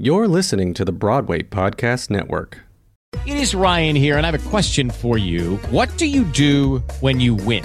You're listening to the Broadway Podcast Network. It is Ryan here, and I have a question for you. What do you do when you win?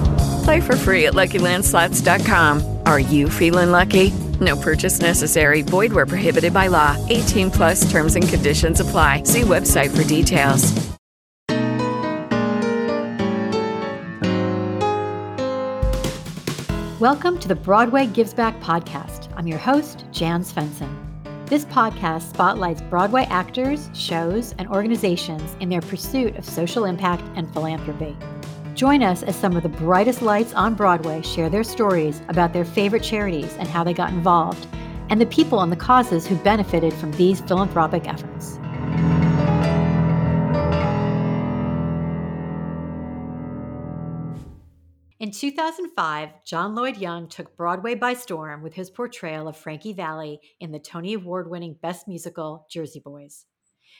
Play for free at LuckyLandSlots.com. Are you feeling lucky? No purchase necessary. Void where prohibited by law. 18 plus terms and conditions apply. See website for details. Welcome to the Broadway Gives Back podcast. I'm your host, Jan Svensson. This podcast spotlights Broadway actors, shows, and organizations in their pursuit of social impact and philanthropy. Join us as some of the brightest lights on Broadway share their stories about their favorite charities and how they got involved, and the people and the causes who benefited from these philanthropic efforts. In 2005, John Lloyd Young took Broadway by storm with his portrayal of Frankie Valli in the Tony Award winning Best Musical Jersey Boys.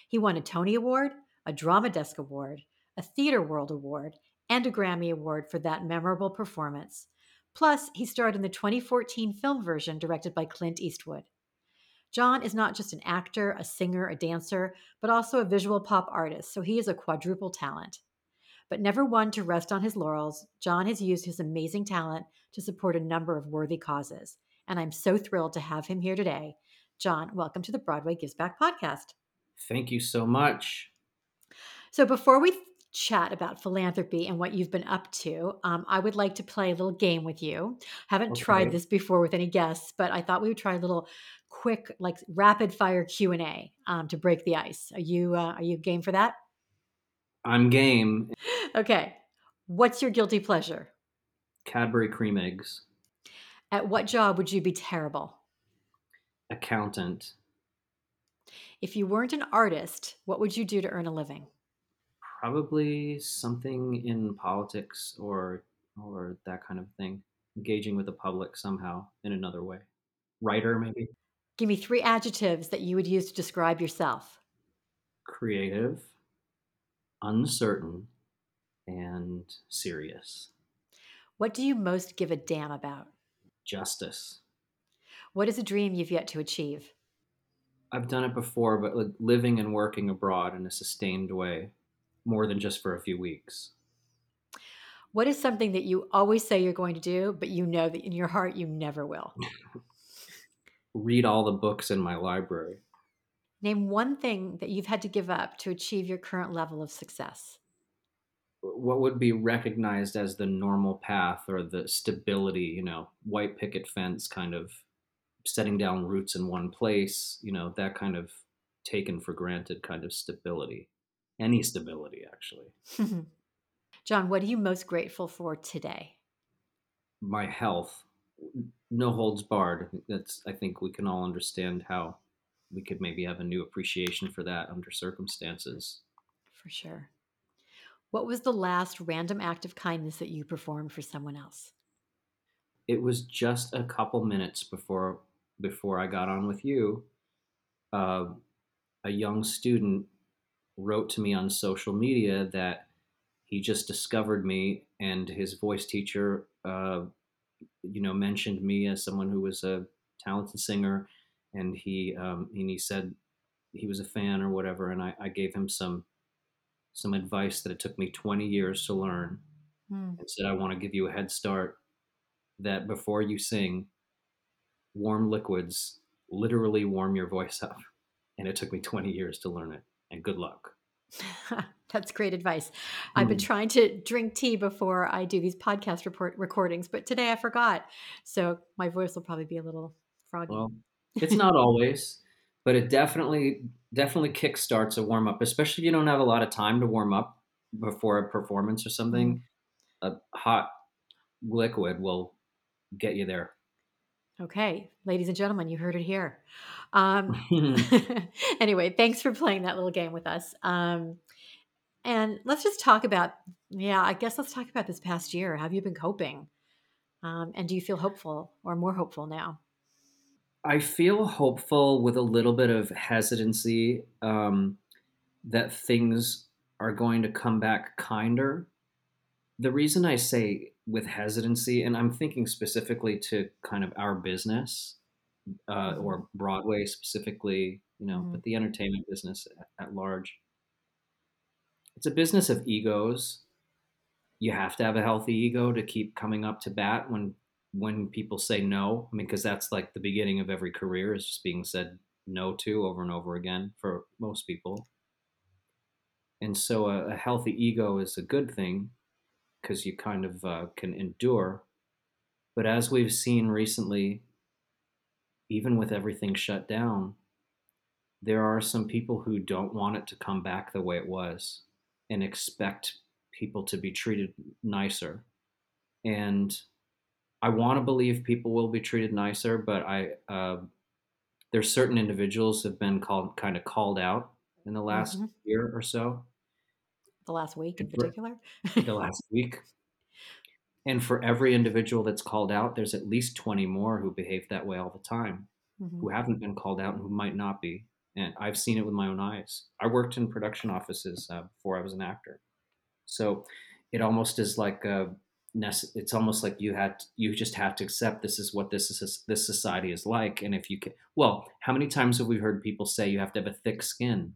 He won a Tony Award, a Drama Desk Award, a Theatre World Award, and a Grammy Award for that memorable performance. Plus, he starred in the 2014 film version directed by Clint Eastwood. John is not just an actor, a singer, a dancer, but also a visual pop artist, so he is a quadruple talent. But never one to rest on his laurels, John has used his amazing talent to support a number of worthy causes. And I'm so thrilled to have him here today. John, welcome to the Broadway Gives Back podcast. Thank you so much. So, before we chat about philanthropy and what you've been up to, um, I would like to play a little game with you. haven't Okay. tried this before with any guests, but I thought we would try a little quick, like rapid fire Q and A um, to break the ice. Are you uh, are you game for that? I'm game. Okay. What's your guilty pleasure? Cadbury cream eggs. At what job would you be terrible? Accountant. If you weren't an artist, what would you do to earn a living? Probably something in politics or or that kind of thing. Engaging with the public somehow in another way. Writer maybe. Give me three adjectives that you would use to describe yourself. Creative. Uncertain. And serious. What do you most give a damn about? Justice. What is a dream you've yet to achieve? I've done it before, but like living and working abroad in a sustained way, more than just for a few weeks. What is something that you always say you're going to do, but you know that in your heart you never will? Read all the books in my library. Name one thing that you've had to give up to achieve your current level of success. what would be recognized as the normal path or the stability, you know, white picket fence kind of setting down roots in one place, you know, that kind of taken for granted kind of stability. Any stability, actually. John, what are you most grateful for today? My health, no holds barred. That's, I think we can all understand how we could maybe have a new appreciation for that under circumstances. For sure. What was the last random act of kindness that you performed for someone else? it was just a couple minutes before before I got on with you. Uh, a young student wrote to me on social media that he just discovered me, and his voice teacher, uh, you know, mentioned me as someone who was a talented singer, and he um, and he said he was a fan or whatever, and I, I gave him some some advice that it took me 20 years to learn, Hmm. and said I want to give you a head start that before you sing, warm liquids literally warm your voice up. And it took me 20 years to learn it. And good luck. That's great advice. I've been Mhm. trying to drink tea before I do these podcast report recordings, but today I forgot. So my voice will probably be a little froggy. Well, it's not always. but it definitely definitely kickstarts a warm up, especially if you don't have a lot of time to warm up before a performance or something. A hot liquid will get you there. Okay, ladies and gentlemen, you heard it here. Um, anyway, thanks for playing that little game with us. Um, and let's just talk about, yeah, I guess let's talk about this past year. How have you been coping? Um, and do you feel hopeful or more hopeful now? I feel hopeful with a little bit of hesitancy um, that things are going to come back kinder. The reason I say with hesitancy, and I'm thinking specifically to kind of our business uh, Mhm. or Broadway specifically, you know, Mhm. but the entertainment business at, at large. It's a business of egos. You have to have a healthy ego to keep coming up to bat when when people say no. I mean, because that's like the beginning of every career is just being said no to over and over again for most people. And so a, a healthy ego is a good thing because you kind of uh, can endure. But as we've seen recently, even with everything shut down, there are some people who don't want it to come back the way it was and expect people to be treated nicer. And I want to believe people will be treated nicer, but I uh, there's certain individuals have been called kind of called out in the last Mhm. year or so, The last week in particular? the last week. And for every individual that's called out, there's at least 20 more who behave that way all the time, Mhm. who haven't been called out and who might not be. And I've seen it with my own eyes. I worked in production offices uh, before I was an actor. So it almost is like a, it's almost like you had you just have to accept this is what this is this society is like and if you can well how many times have we heard people say you have to have a thick skin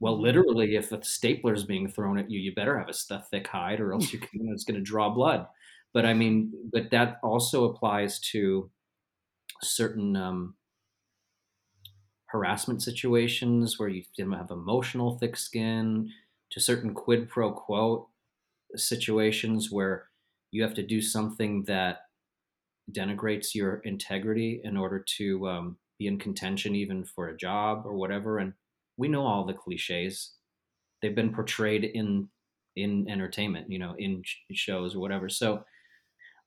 well Mhm. literally if a stapler is being thrown at you you better have a thick hide or else you can, it's going to draw blood but i mean but that also applies to certain um, harassment situations where you have emotional thick skin to certain quid pro quo situations where you have to do something that denigrates your integrity in order to um, be in contention even for a job or whatever and we know all the cliches. They've been portrayed in in entertainment you know in sh- shows or whatever. So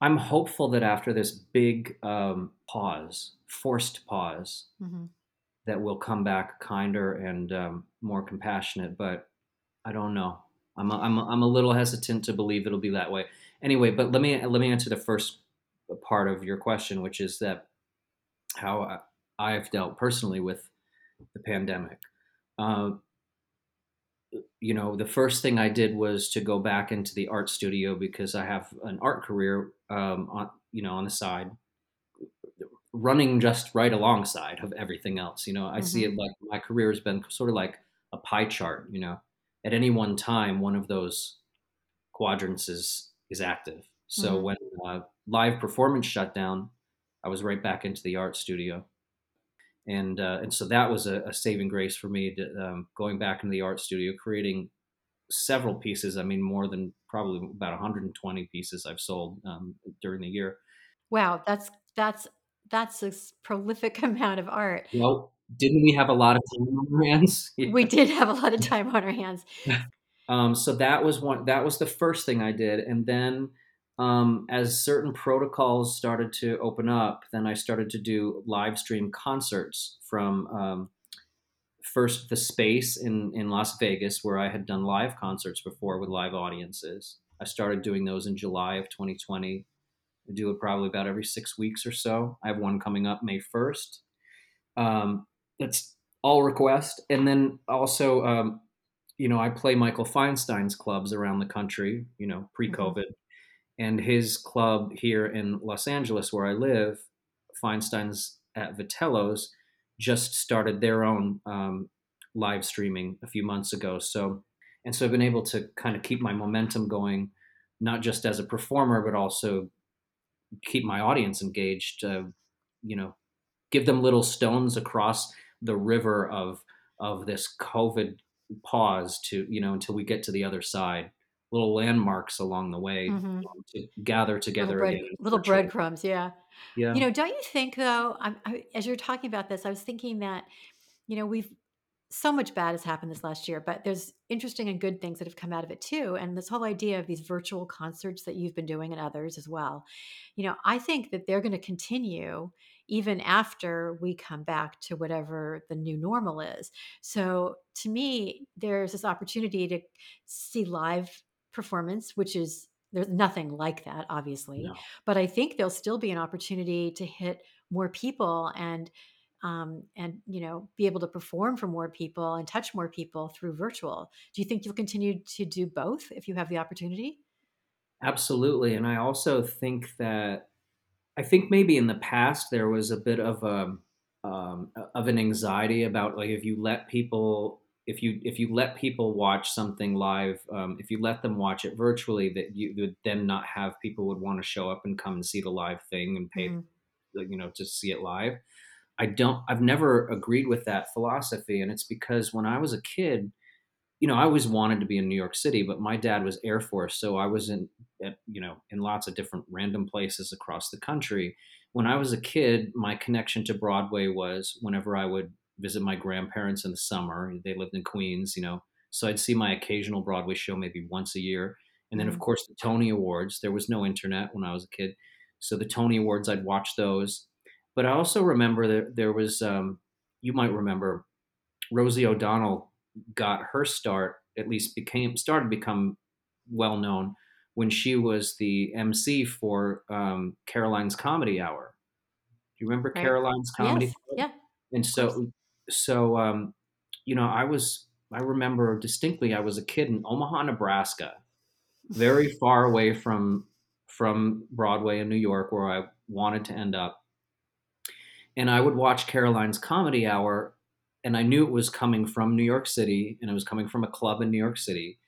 i'm hopeful that after this big um, pause forced pause Mhm. that we'll come back kinder and um, more compassionate but i don't know. I'm a, I'm, a, I'm a little hesitant to believe it'll be that way. Anyway but let me let me answer the first part of your question which is that how i've dealt personally with the pandemic uh, you know the first thing i did was to go back into the art studio because i have an art career um, on you know on the side running just right alongside of everything else. You know, I see it like my career has been sort of like a pie chart. You know, at any one time, one of those quadrants is is active. So Mhm. when uh, live performance shut down, I was right back into the art studio, and uh, and so that was a, a saving grace for me. To, um, going back into the art studio, creating several pieces. I mean, more than probably about 120 pieces I've sold um, during the year. Wow, that's that's that's a prolific amount of art. Well, didn't we have a lot of time on our hands? We did have a lot of time on our hands. Um, so that was one. That was the first thing I did, and then um, as certain protocols started to open up, then I started to do live stream concerts from um, first the space in in Las Vegas, where I had done live concerts before with live audiences. I started doing those in July of 2020. I do it probably about every six weeks or so. I have one coming up May 1st. Um, that's all request, and then also. Um, you know, I play Michael Feinstein's clubs around the country, you know, pre COVID. And his club here in Los Angeles, where I live, Feinstein's at Vitello's, just started their own um, live streaming a few months ago. So, and so I've been able to kind of keep my momentum going, not just as a performer, but also keep my audience engaged. Uh, you know, give them little stones across the river of of this COVID pause to you know until we get to the other side. Little landmarks along the way Mhm. um, to gather Little, together bread, again. little breadcrumbs, yeah. Yeah. You know, don't you think though? I'm, I, as you're talking about this, I was thinking that you know, we've so much bad has happened this last year, but there's interesting and good things that have come out of it too. And this whole idea of these virtual concerts that you've been doing and others as well, you know, I think that they're going to continue even after we come back to whatever the new normal is. So to me, there's this opportunity to see live performance, which is there's nothing like that, obviously. No. But I think there'll still be an opportunity to hit more people and um, and you know be able to perform for more people and touch more people through virtual. Do you think you'll continue to do both if you have the opportunity? Absolutely. And I also think that I think maybe in the past there was a bit of a um, of an anxiety about like if you let people if you if you let people watch something live um, if you let them watch it virtually that you would then not have people would want to show up and come and see the live thing and pay Mhm. you know to see it live i don't i've never agreed with that philosophy and it's because when i was a kid you know, I always wanted to be in New York City, but my dad was Air Force, so I was in, at, you know, in lots of different random places across the country. When I was a kid, my connection to Broadway was whenever I would visit my grandparents in the summer. They lived in Queens, you know, so I'd see my occasional Broadway show maybe once a year. And then, of Mhm. course, the Tony Awards. There was no internet when I was a kid, so the Tony Awards, I'd watch those. But I also remember that there was, um, you might remember, Rosie O'Donnell got her start, at least became started to become well known when she was the MC for um, Caroline's Comedy Hour. Do you remember Right. Caroline's Comedy? Yes. Club? Yeah. And so, so um, you know, I was I remember distinctly. I was a kid in Omaha, Nebraska, very far away from from Broadway in New York, where I wanted to end up. And I would watch Caroline's Comedy Hour, and I knew it was coming from New York City, and it was coming from a club in New York City.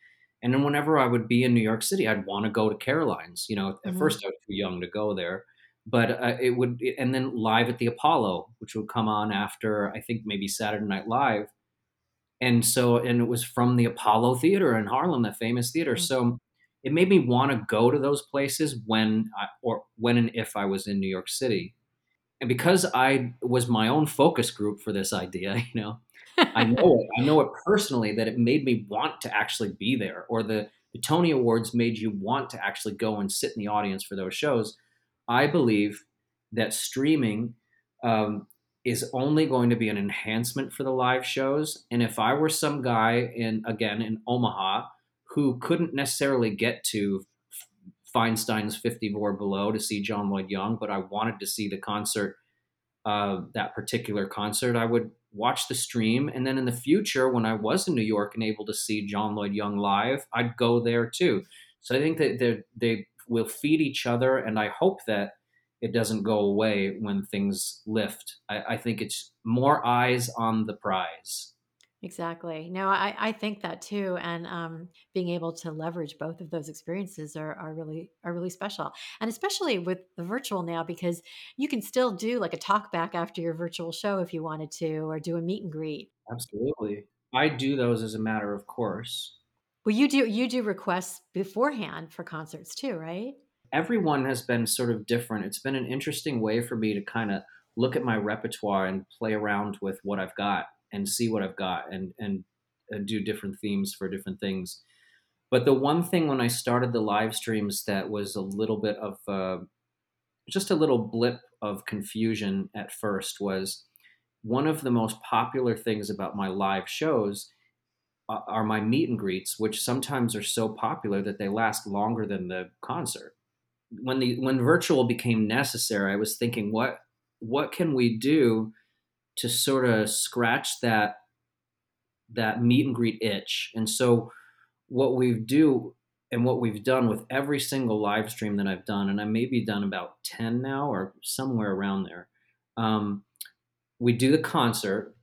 And then whenever I would be in New York City, I'd want to go to Caroline's. You know, at Mhm. first I was too young to go there, but uh, it would, and then live at the Apollo, which would come on after I think maybe Saturday Night Live. And so, and it was from the Apollo Theater in Harlem, that famous theater. Mm. So it made me want to go to those places when, I, or when and if I was in New York City. And because I was my own focus group for this idea, you know, I know it. I know it personally that it made me want to actually be there, or the, the Tony Awards made you want to actually go and sit in the audience for those shows. I believe that streaming um, is only going to be an enhancement for the live shows. And if I were some guy in, again, in Omaha who couldn't necessarily get to Feinstein's 54 Below to see John Lloyd Young, but I wanted to see the concert, uh, that particular concert, I would watch the stream. And then in the future, when I was in New York and able to see John Lloyd Young live, I'd go there too. So I think that they they will feed each other, and I hope that it doesn't go away when things lift. I, I think it's more eyes on the prize. Exactly. No, I, I think that too. And um, being able to leverage both of those experiences are, are really are really special. And especially with the virtual now, because you can still do like a talk back after your virtual show if you wanted to, or do a meet and greet. Absolutely. I do those as a matter of course. Well, you do you do requests beforehand for concerts too, right? everyone has been sort of different. It's been an interesting way for me to kind of look at my repertoire and play around with what I've got and see what I've got and and, and do different themes for different things. But the one thing when I started the live streams that was a little bit of uh, just a little blip of confusion at first was one of the most popular things about my live shows are my meet and greets, which sometimes are so popular that they last longer than the concert when the when virtual became necessary, I was thinking, what what can we do to sort of scratch that that meet and greet itch? And so, what we do and what we've done with every single live stream that I've done, and I maybe done about ten now or somewhere around there. Um, we do the concert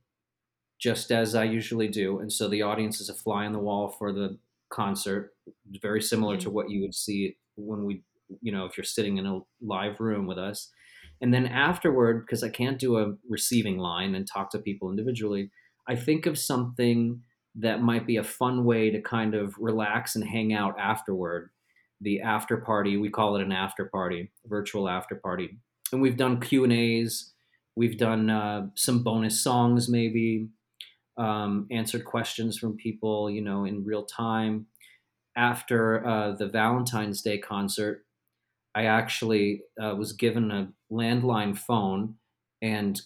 just as I usually do, and so the audience is a fly on the wall for the concert, very similar to Mhm. what you would see when we you know if you're sitting in a live room with us. And then afterward because i can't do a receiving line and talk to people individually i think of something that might be a fun way to kind of relax and hang out afterward. The after party we call it an after party virtual after party. And we've done q and a's. We've done uh, some bonus songs maybe um, answered questions from people, you know, in real time. After uh, the Valentine's Day concert, I actually uh, was given a landline phone and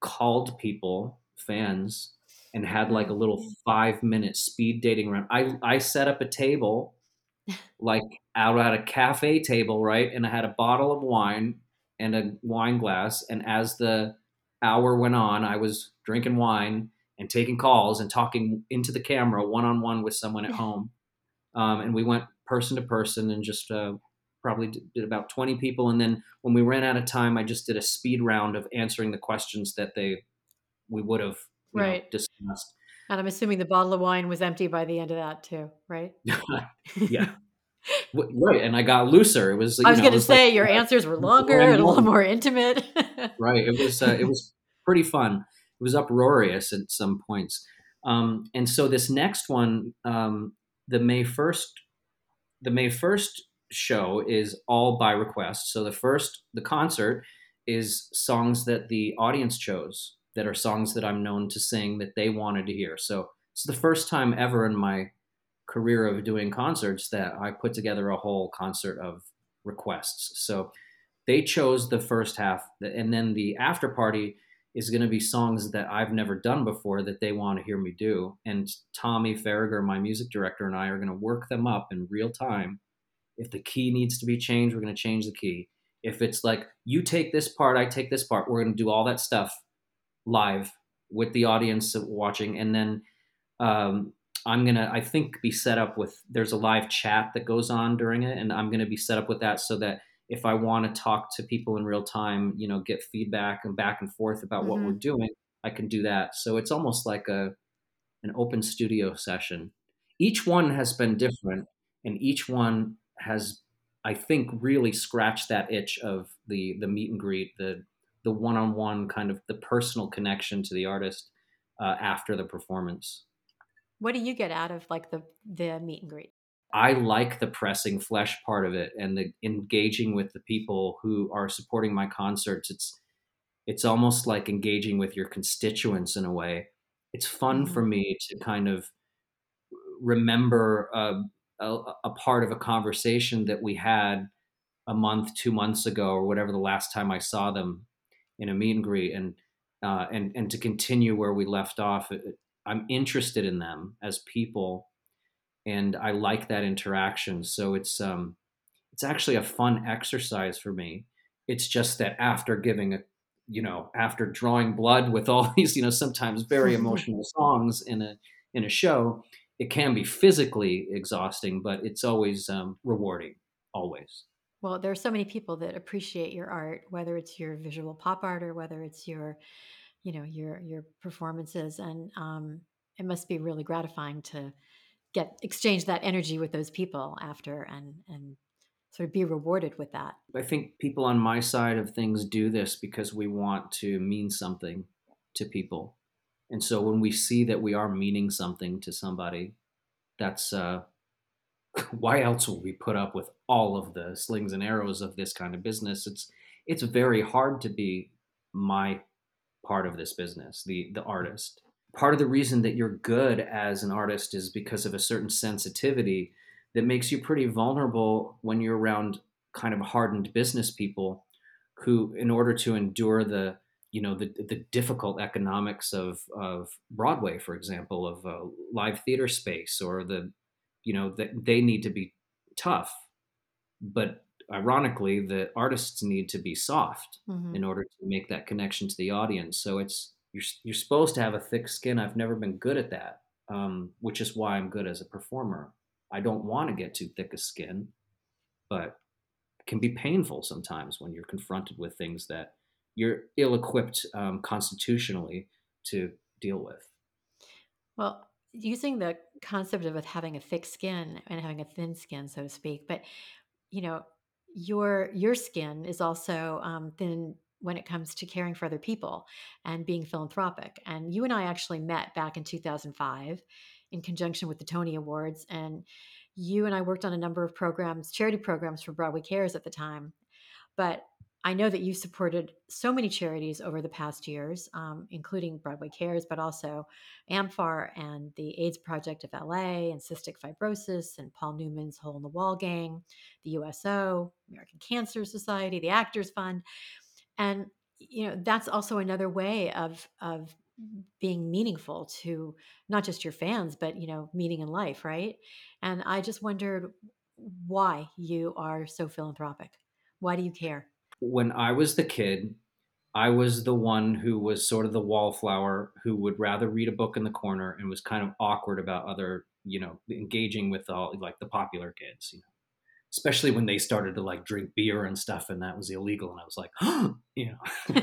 called people, fans, and had like a little five minute speed dating round. I, I set up a table, like out at a cafe table, right? And I had a bottle of wine and a wine glass. And as the hour went on, I was drinking wine and taking calls and talking into the camera one on one with someone at home. Um, and we went person to person and just uh, probably did about 20 people. And then when we ran out of time, I just did a speed round of answering the questions that they we would have you know, discussed. And I'm assuming the bottle of wine was empty by the end of that too, right? yeah. Right. And I got looser. It was, you I was going to was like- say your answers were longer and a little more intimate. right it was uh, it was pretty fun it was uproarious at some points. Um, and so this next one um, the may 1st the may 1st show is all by request. So the first the concert is songs that the audience chose that are songs that i'm known to sing that they wanted to hear. So it's the first time ever in my career of doing concerts that i put together a whole concert of requests. So they chose the first half and then the after party is going to be songs that i've never done before that they want to hear me do. And Tommy Faragher my music director and i are going to work them up in real time. If the key needs to be changed we're going to change the key. If it's like you take this part i take this part we're going to do all that stuff live with the audience watching. And then um, i'm going to i think be set up with there's a live chat that goes on during it and i'm going to be set up with that so that if I want to talk to people in real time, you know, get feedback and back and forth about what Mhm. we're doing, I can do that. So it's almost like a an open studio session. Each one has been different, and each one has, I think, really scratched that itch of the the meet and greet, the the one on one kind of the personal connection to the artist uh, after the performance. what do you get out of like the the meet and greet? I like the pressing flesh part of it and the engaging with the people who are supporting my concerts. It's it's almost like engaging with your constituents in a way. It's fun for me to kind of remember uh, a, a part of a conversation that we had a month, two months ago, or whatever the last time I saw them in a meet and greet, and uh, and and to continue where we left off. I'm interested in them as people, and I like that interaction. So it's um, it's actually a fun exercise for me. It's just that after giving a, you know, after drawing blood with all these, you know, sometimes very emotional songs in a in a show, it can be physically exhausting, but it's always um, rewarding. Always. Well, there are so many people that appreciate your art, whether it's your visual pop art or whether it's your, you know, your your performances, and um, it must be really gratifying to get exchange that energy with those people after and and sort of be rewarded with that. I think people on my side of things do this because we want to mean something to people. And so when we see that we are meaning something to somebody, that's uh, why else will we put up with all of the slings and arrows of this kind of business? It's it's very hard to be my part of this business, the the artist. Part of the reason that you're good as an artist is because of a certain sensitivity that makes you pretty vulnerable when you're around kind of hardened business people who in order to endure the you know the the difficult economics of of Broadway for example of live theater space or the you know that they need to be tough but ironically the artists need to be soft Mhm. in order to make that connection to the audience so it's you're you're supposed to have a thick skin. I've never been good at that um, which is why I'm good as a performer. I don't want to get too thick a skin but it can be painful sometimes when you're confronted with things that you're ill-equipped um, constitutionally to deal with. Well, using the concept of having a thick skin and having a thin skin, so to speak, but you know, your your skin is also um, thin when it comes to caring for other people and being philanthropic. And you and I actually met back in 2005 in conjunction with the Tony Awards, and you and I worked on a number of programs, charity programs for Broadway Cares at the time. But I know that you supported so many charities over the past years, um, including Broadway Cares, but also AMFAR and the AIDS Project of LA and Cystic Fibrosis and Paul Newman's Hole in the Wall Gang, the USO, American Cancer Society, the Actors Fund. And you know that's also another way of of being meaningful to not just your fans but you know meaning in life right? And i just wondered why you are so philanthropic. Why do you care? When I was the kid, I was the one who was sort of the wallflower who would rather read a book in the corner and was kind of awkward about other, you know, engaging with all like the popular kids, you know. Especially when they started to like drink beer and stuff and that was illegal and I was like, oh, you know.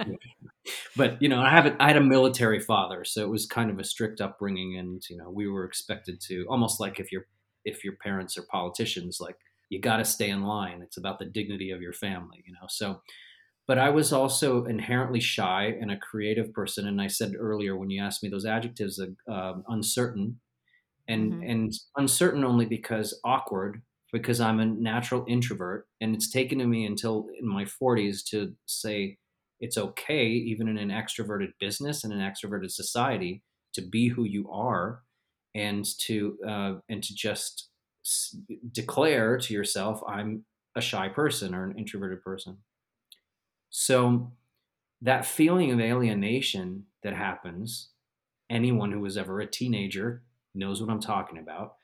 but you know, I have a, I had a military father, so it was kind of a strict upbringing and you know, we were expected to almost like if your if your parents are politicians like you got to stay in line. It's about the dignity of your family, you know. So, but I was also inherently shy and a creative person. And I said earlier when you asked me those adjectives, uh, uncertain, and mm-hmm. and uncertain only because awkward because I'm a natural introvert, and it's taken me until in my 40s to say it's okay, even in an extroverted business and an extroverted society, to be who you are, and to uh, and to just declare to yourself, I'm a shy person or an introverted person. So that feeling of alienation that happens, anyone who was ever a teenager knows what I'm talking about.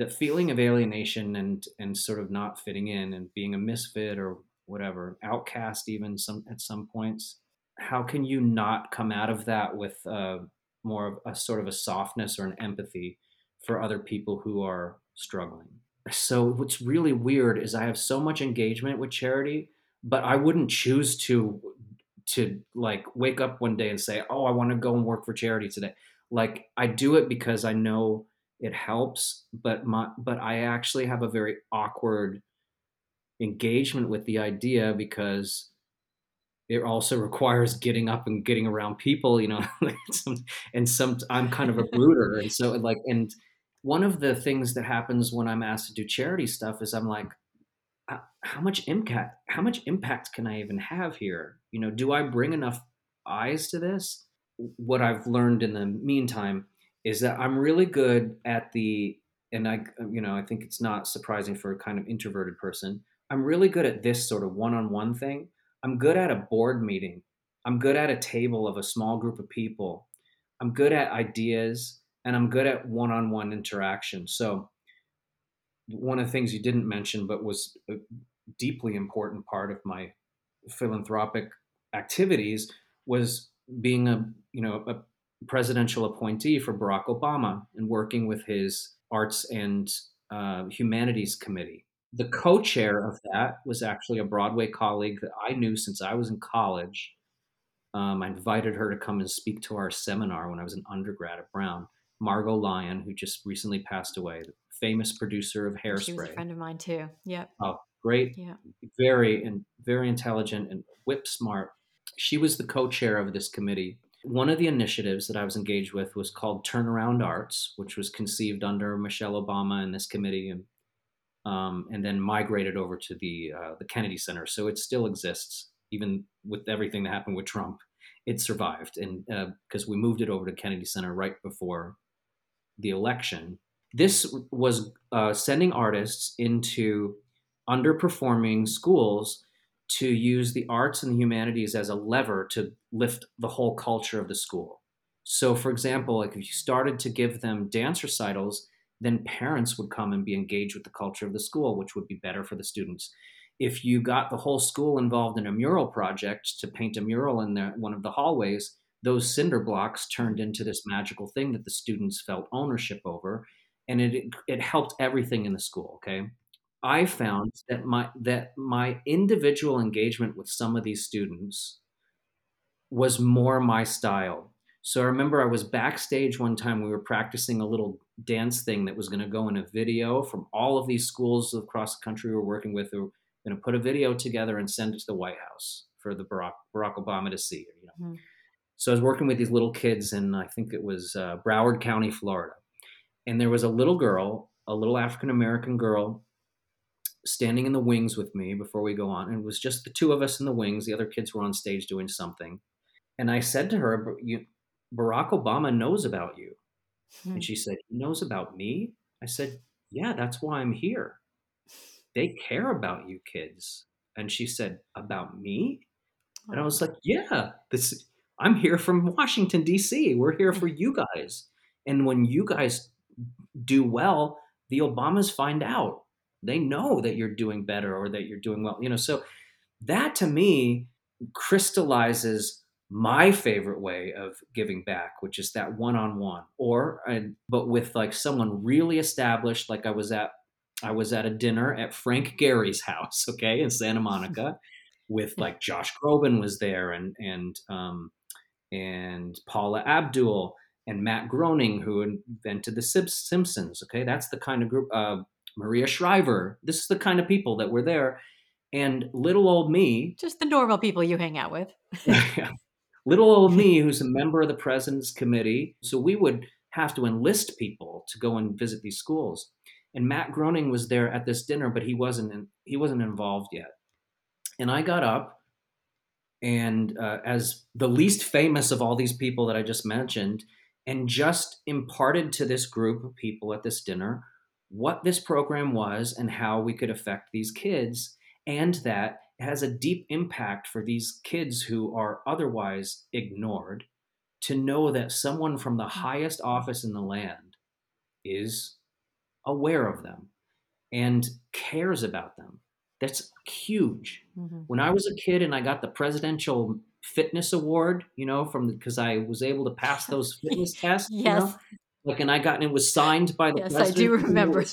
That feeling of alienation and and sort of not fitting in and being a misfit or whatever, outcast even some at some points. How can you not come out of that with more of a sort of a softness or an empathy for other people who are struggling. So what's really weird is I have so much engagement with charity, but I wouldn't choose to to like wake up one day and say, "Oh, I want to go and work for charity today." Like I do it because I know it helps, but my but I actually have a very awkward engagement with the idea because it also requires getting up and getting around people, you know, and some I'm kind of a brooder, and so like and one of the things that happens when I'm asked to do charity stuff is I'm like, how much impact how much impact can I even have here? You know, do I bring enough eyes to this? What I've learned in the meantime is that I'm really good at the and I you know, I think it's not surprising for a kind of introverted person. I'm really good at this sort of one-on-one thing. I'm good at a board meeting. I'm good at a table of a small group of people. I'm good at ideas and I'm good at one-on-one interaction. So one of the things you didn't mention, but was a deeply important part of my philanthropic activities, was being a you know a presidential appointee for Barack Obama and working with his Arts and uh, Humanities Committee. The co-chair of that was actually a Broadway colleague that I knew since I was in college. Um, I invited her to come and speak to our seminar when I was an undergrad at Brown. Margo Lion, who just recently passed away, the famous producer of Hairspray. She was a friend of mine too. Yep. Oh, great. Yeah. Very and very intelligent and whip smart. She was the co-chair of this committee. One of the initiatives that I was engaged with was called Turnaround Arts, which was conceived under Michelle Obama and this committee, and um, and then migrated over to the uh, the Kennedy Center. So it still exists, even with everything that happened with Trump. It survived, and because uh, we moved it over to Kennedy Center right before the election. This was uh, sending artists into underperforming schools to use the arts and the humanities as a lever to lift the whole culture of the school. So, for example, like if you started to give them dance recitals, then parents would come and be engaged with the culture of the school, which would be better for the students. If you got the whole school involved in a mural project to paint a mural in the, one of the hallways, those cinder blocks turned into this magical thing that the students felt ownership over and it it helped everything in the school okay i found that my that my individual engagement with some of these students was more my style so i remember i was backstage one time we were practicing a little dance thing that was going to go in a video from all of these schools across the country we were working with we were going to put a video together and send it to the white house for the barack, barack obama to see you know mm-hmm. So I was working with these little kids in, I think it was uh, Broward County, Florida. And there was a little girl, a little African American girl, standing in the wings with me before we go on. And it was just the two of us in the wings. The other kids were on stage doing something. And I said to her, Barack Obama knows about you. Hmm. And she said, He knows about me? I said, Yeah, that's why I'm here. They care about you kids. And she said, About me? And I was like, Yeah, this I'm here from Washington, DC. We're here for you guys. And when you guys do well, the Obamas find out. They know that you're doing better or that you're doing well. You know, so that to me crystallizes my favorite way of giving back, which is that one-on-one, or and but with like someone really established. Like I was at, I was at a dinner at Frank Gehry's house, okay, in Santa Monica, with like Josh Groban was there, and and um, and Paula Abdul and Matt Groening, who invented the Simpsons. Okay, that's the kind of group. Uh, Maria Shriver. This is the kind of people that were there. And little old me, Just the normal people you hang out with. little old me, who's a member of the president's committee. So we would have to enlist people to go and visit these schools. And Matt Groening was there at this dinner, but he wasn't in, he wasn't involved yet. And I got up, and uh, as the least famous of all these people that I just mentioned, and just imparted to this group of people at this dinner what this program was and how we could affect these kids, and that it has a deep impact for these kids who are otherwise ignored to know that someone from the highest office in the land is aware of them and cares about them. That's huge. Mhm. When I was a kid and I got the presidential fitness award, you know, from because I was able to pass those fitness tests, you Yes. know, like, and I got and it was signed by the president. Yes, I do you know, it remember.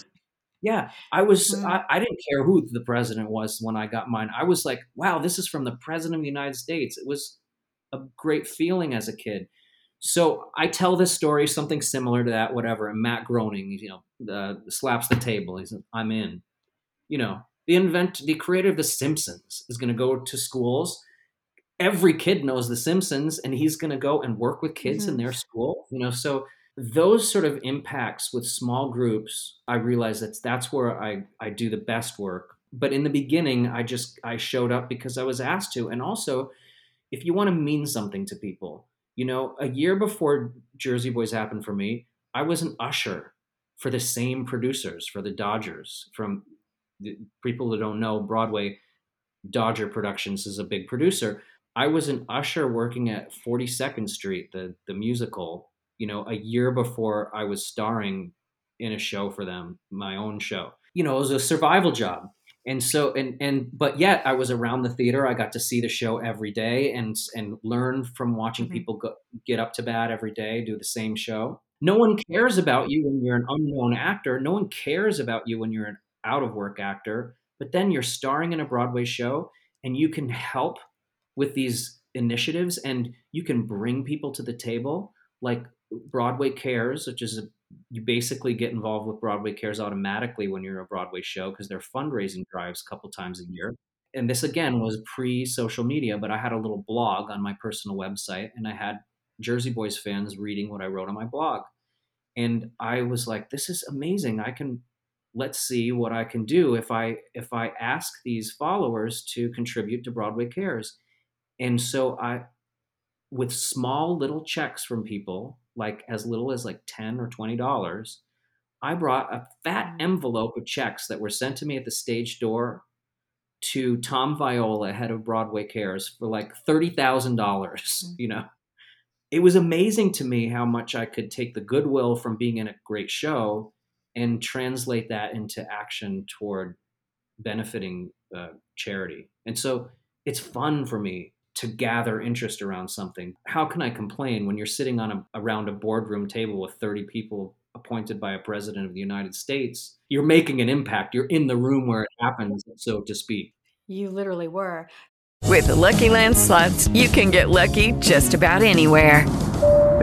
yeah, I was. Mm. I, I didn't care who the president was when I got mine. I was like, wow, this is from the president of the United States. It was a great feeling as a kid. So I tell this story, something similar to that, whatever. And Matt Groening, you know, uh, slaps the table. He's, I'm in. You know, the invent, the creator of The Simpsons is going to go to schools. Every kid knows The Simpsons, and he's going to go and work with kids in Mhm. their school. You know, so those sort of impacts with small groups, I realize that's that's where I I do the best work. But in the beginning, I just I showed up because I was asked to, and also, if you want to mean something to people, you know, a year before Jersey Boys happened for me, I was an usher for the same producers for the Dodgers. From the people that don't know, Broadway Dodger Productions is a big producer. I was an usher working at 42nd Street, the the musical, you know, a year before I was starring in a show for them, my own show. You know, it was a survival job. And so and and but yet I was around the theater. I got to see the show every day and and learn from watching Mhm. people go, get up to bat every day, do the same show. No one cares about you when you're an unknown actor. No one cares about you when you're an out of work actor. But then you're starring in a Broadway show and you can help with these initiatives and you can bring people to the table like Broadway Cares, which is a, you basically get involved with Broadway Cares automatically when you're a Broadway show because they're fundraising drives a couple times a year. And this again was pre social media, but I had a little blog on my personal website and I had Jersey Boys fans reading what I wrote on my blog. And I was like, this is amazing. I can let's see what I can do if I if I ask these followers to contribute to Broadway Cares. And so I with small little checks from people, like as little as like 10 or 20 dollars, I brought a fat Mm. envelope of checks that were sent to me at the stage door to Tom Viola, head of Broadway Cares, for like thirty thousand dollars. Mm. You know, it was amazing to me how much I could take the goodwill from being in a great show and translate that into action toward benefiting uh, charity. And so it's fun for me to gather interest around something. How can I complain when you're sitting on a around a boardroom table with 30 people appointed by a president of the United States? You're making an impact. You're in the room where it happens, so to speak. You literally were. With the Lucky Land slots, you can get lucky just about anywhere.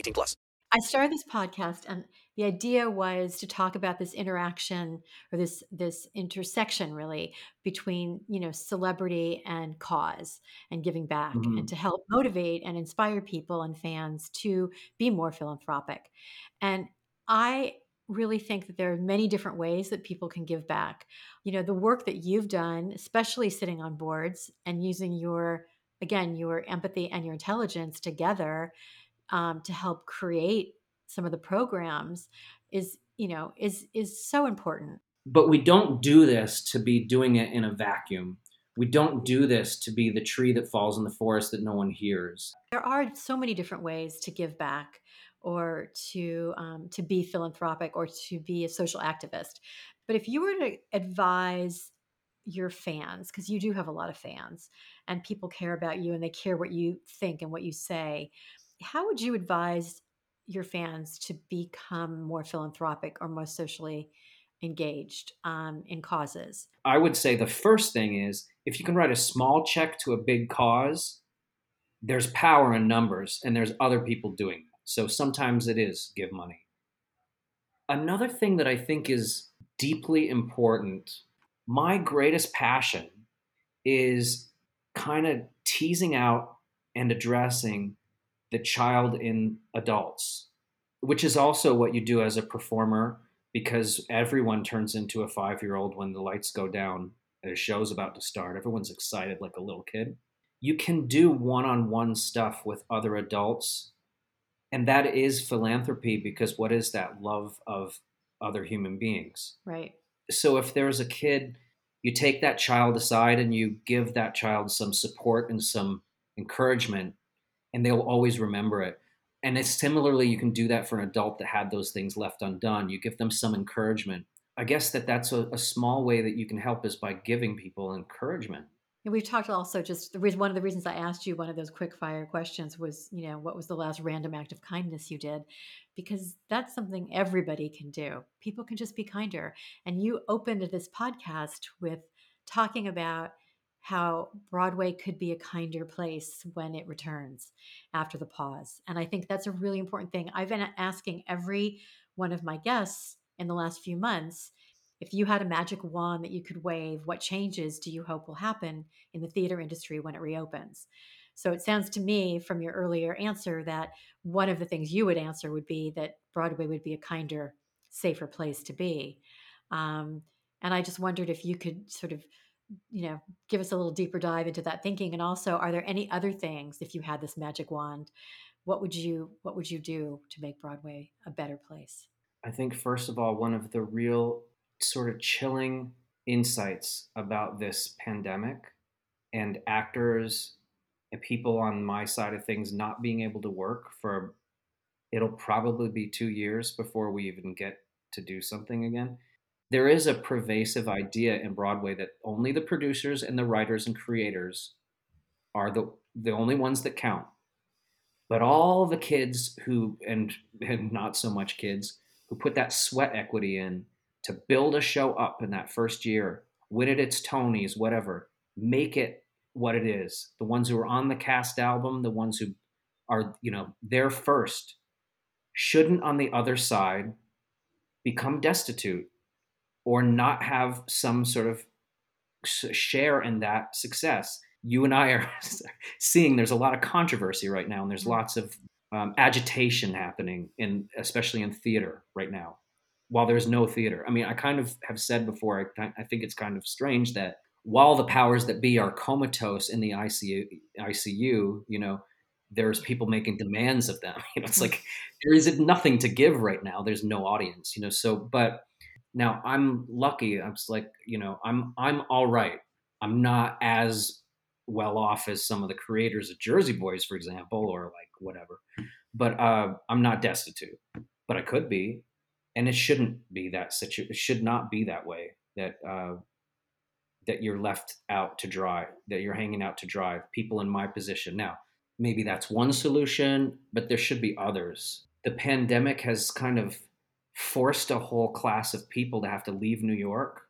18 plus. I started this podcast and the idea was to talk about this interaction or this this intersection really between, you know, celebrity and cause and giving back Mhm. and to help motivate and inspire people and fans to be more philanthropic. And I really think that there are many different ways that people can give back. You know, the work that you've done, especially sitting on boards and using your again, your empathy and your intelligence together um, to help create some of the programs is you know is is so important But we don't do this to be doing it in a vacuum. We don't do this to be the tree that falls in the forest that no one hears. there are so many different ways to give back or to um, to be philanthropic or to be a social activist but if you were to advise your fans because you do have a lot of fans and people care about you and they care what you think and what you say how would you advise your fans to become more philanthropic or more socially engaged um, in causes I would say the first thing is if you can write a small check to a big cause, there's power in numbers and there's other people doing that. So sometimes it is give money. Another thing that I think is deeply important, my greatest passion is kind of teasing out and addressing the child in adults, which is also what you do as a performer because everyone turns into a five year old when the lights go down and a show's about to start. Everyone's excited like a little kid. You can do one on one stuff with other adults. And that is philanthropy because what is that? Love of other human beings. right So if there's a kid, you take that child aside and you give that child some support and some encouragement, and they'll always remember it. And it's similarly, you can do that for an adult that had those things left undone. You give them some encouragement. I guess that that's a, a small way that you can help is by giving people encouragement. And we've talked also just reason one of the reasons I asked you one of those quick fire questions was, you know, what was the last random act of kindness you did? Because that's something everybody can do. People can just be kinder. And you opened this podcast with talking about how Broadway could be a kinder place when it returns after the pause. And I think that's a really important thing. I've been asking every one of my guests in the last few months if you had a magic wand that you could wave, what changes do you hope will happen in the theater industry when it reopens? So it sounds to me from your earlier answer that one of the things you would answer would be that Broadway would be a kinder, safer place to be. Um, and I just wondered if you could sort of, you know, give us a little deeper dive into that thinking. And also, are there any other things if you had this magic wand? What would you What would you do to make Broadway a better place? I think, first of all, one of the real sort of chilling insights about this pandemic and actors and people on my side of things not being able to work for it'll probably be two years before we even get to do something again. There is a pervasive idea in Broadway that only the producers and the writers and creators are the the only ones that count. But all the kids who and, and not so much kids who put that sweat equity in to build a show up in that first year, win it its Tonys, whatever, make it what it is. The ones who are on the cast album, the ones who are, you know, there first, shouldn't on the other side become destitute or not have some sort of share in that success. You and I are seeing there's a lot of controversy right now, and there's lots of um, agitation happening in, especially in theater right now. While there's no theater, I mean, I kind of have said before. I, I think it's kind of strange that while the powers that be are comatose in the ICU, ICU, you know, there's people making demands of them. You know, it's like there is nothing to give right now. There's no audience. You know, so but Now I'm lucky. I'm like you know I'm I'm all right. I'm not as well off as some of the creators of Jersey Boys, for example, or like whatever. But uh, I'm not destitute. But I could be, and it shouldn't be that situ. It should not be that way. That uh, that you're left out to dry. That you're hanging out to dry. People in my position now. Maybe that's one solution, but there should be others. The pandemic has kind of forced a whole class of people to have to leave New York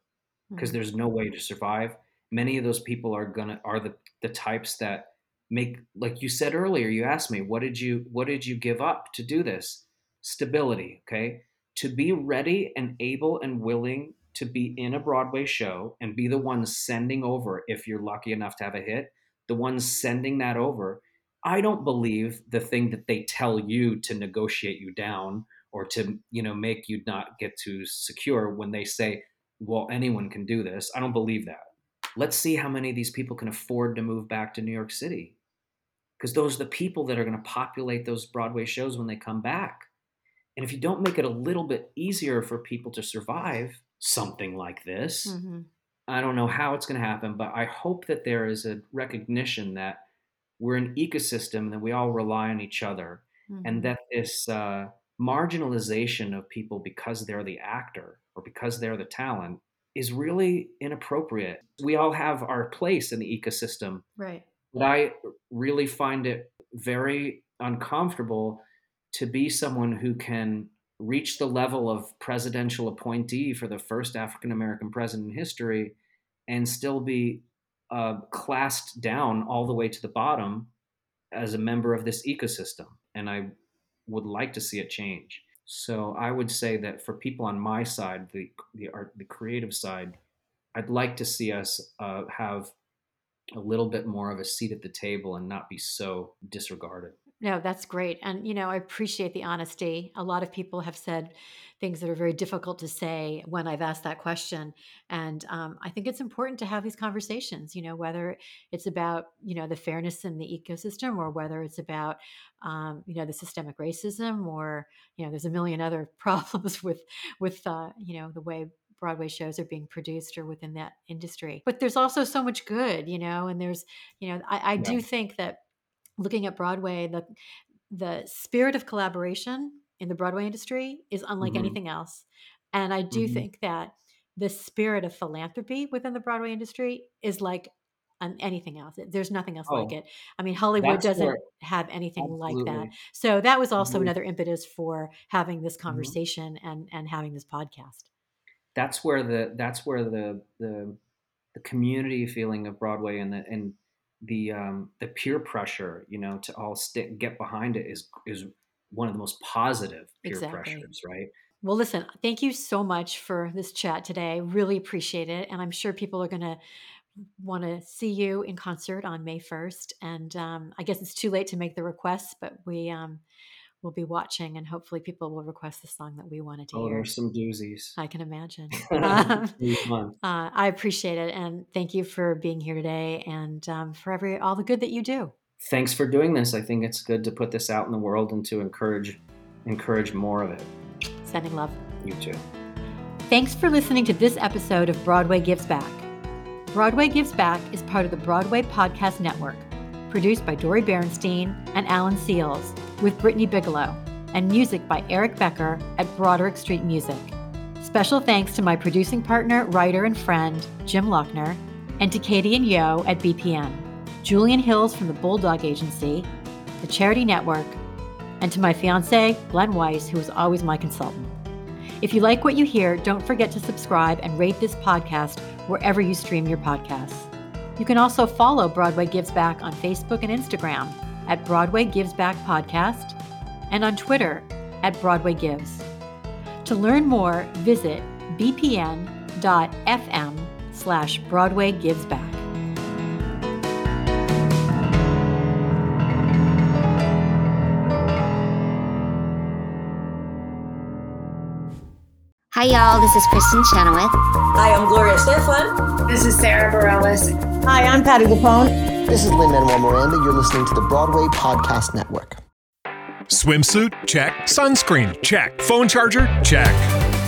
because Mhm. there's no way to survive. Many of those people are gonna are the the types that make like you said earlier. You asked me what did you what did you give up to do this? Stability, okay? To be ready and able and willing to be in a Broadway show and be the one sending over if you're lucky enough to have a hit, the ones sending that over. I don't believe the thing that they tell you to negotiate you down or to you know make you not get too secure when they say well anyone can do this i don't believe that let's see how many of these people can afford to move back to new york city because those are the people that are going to populate those broadway shows when they come back and if you don't make it a little bit easier for people to survive something like this Mhm. I don't know how it's going to happen, but I hope that there is a recognition that we're an ecosystem and that we all rely on each other, Mhm. and that this uh, marginalization of people because they're the actor or because they're the talent is really inappropriate. We all have our place in the ecosystem, right. but I really find it very uncomfortable to be someone who can reach the level of presidential appointee for the first African American president in history and still be uh, classed down all the way to the bottom as a member of this ecosystem. And I would like to see it change. So I would say that for people on my side, the the art, the creative side, I'd like to see us uh, have a little bit more of a seat at the table and not be so disregarded. No, that's great. And, you know, I appreciate the honesty. A lot of people have said things that are very difficult to say when I've asked that question. And um, I think it's important to have these conversations, you know, whether it's about, you know, the fairness in the ecosystem or whether it's about, um, you know, the systemic racism or, you know, there's a million other problems with, with, uh, you know, the way Broadway shows are being produced or within that industry. But there's also so much good, you know, and there's, you know, I, I do think that looking at Broadway, the the spirit of collaboration in the Broadway industry is unlike Mhm. anything else. And I do Mhm. think that the spirit of philanthropy within the Broadway industry is like um, anything else. There's nothing else like Oh, it. I mean, Hollywood doesn't have anything like that. So that was also Mhm. another impetus for having this Mhm. conversation and and having this podcast. That's where the that's where the the the community feeling of Broadway and the and the um, the peer pressure, you know, to all stick get behind it is is one of the most positive peer Exactly. pressures, right? Well, listen, thank you so much for this chat today. Really appreciate it. And I'm sure people are going to want to see you in concert on May 1st. And um, I guess it's too late to make the requests, but we um, will be watching and hopefully people will request the song that we wanted to Oh, hear. there's some doozies. I can imagine. um, gonna be fun. uh, I appreciate it. And thank you for being here today and um, for every all the good that you do. Thanks for doing this. I think it's good to put this out in the world and to encourage encourage more of it. Sending love. You too. Thanks for listening to this episode of Broadway Gives Back. Broadway Gives Back is part of the Broadway Podcast Network, produced by Dori Berinstein and Alan Seales, with Brittany Bigelow, and music by Eric Becker at Broderick Street Music. Special thanks to my producing partner, writer, and friend, Jim Lochner, and to Katie and Yo at BPN, Julian Hills from the Bulldog Agency, the Charity Network, and to my fiance, Glenn Weiss, who is always my consultant. If you like what you hear, don't forget to subscribe and rate this podcast wherever you stream your podcasts. You can also follow Broadway Gives Back on Facebook and Instagram at Broadway Gives Back Podcast and on Twitter at Broadway Gives. To learn more, visit bpn.fm slash Broadway Gives Back. Hi, y'all. This is Kristin Chenoweth. Hi, I'm Gloria Estefan. This is Sara Bareilles. Hi, I'm Patti LuPone. This is Lin Manuel Miranda. You're listening to the Broadway Podcast Network. Swimsuit? Check. Sunscreen? Check. Phone charger? Check.